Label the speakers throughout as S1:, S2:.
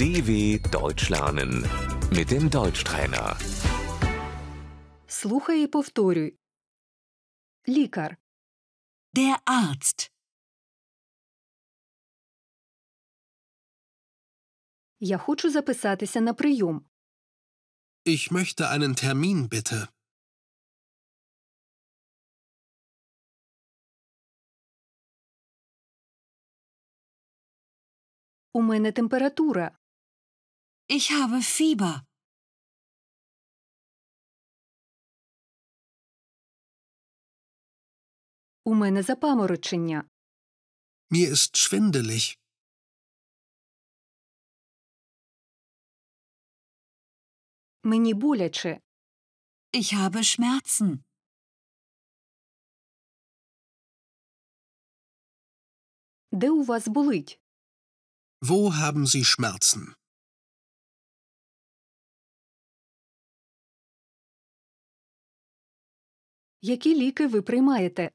S1: DW Deutsch lernen mit dem Deutschtrainer.
S2: Слухай і повторюй. Лікар,
S3: Der Arzt.
S2: я хочу записатися на прийом.
S4: Ich möchte einen Termin bitte.
S2: У мене температура.
S3: Ich habe Fieber.
S2: У мене запаморочення.
S4: Mir ist schwindelig.
S2: Мені боляче.
S3: Ich habe Schmerzen.
S2: Де у вас болить?
S4: Wo haben Sie Schmerzen?
S2: Які ліки ви приймаєте?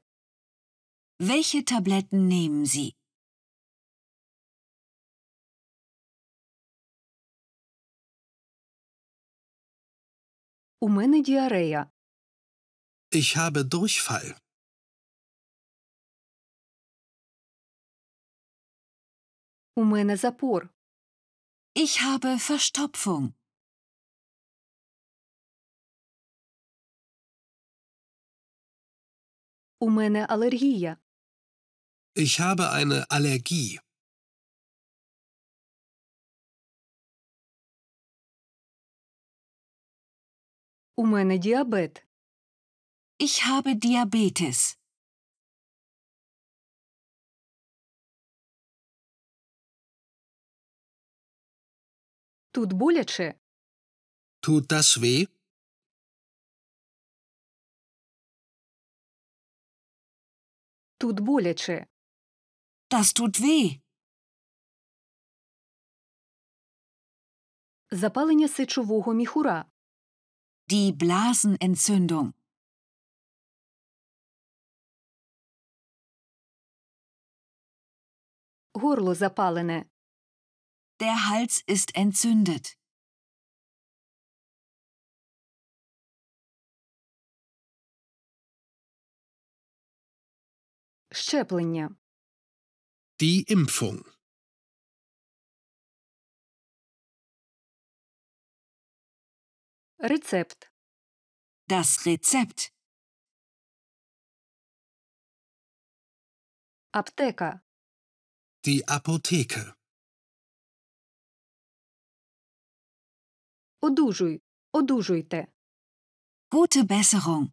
S3: Welche Tabletten nehmen Sie?
S2: У мене діарея.
S4: Ich habe Durchfall.
S2: У мене запор.
S3: Ich habe Verstopfung.
S2: У мене алергія.
S4: Ich habe eine Allergie.
S2: У мене діабет.
S3: Ich habe Diabetes.
S2: Тут боляче.
S4: Tut das weh?
S2: Тут боляче.
S3: Das tut weh.
S2: Запалення сечового міхура.
S3: Die Blasenentzündung.
S2: Горло запалене.
S3: Der Hals ist entzündet.
S2: Щеплення.
S4: Die Impfung.
S2: Рецепт.
S3: Das Rezept.
S2: Аптека.
S4: Die Apotheke.
S2: Одужуй. Одужуйте.
S3: Gute Besserung.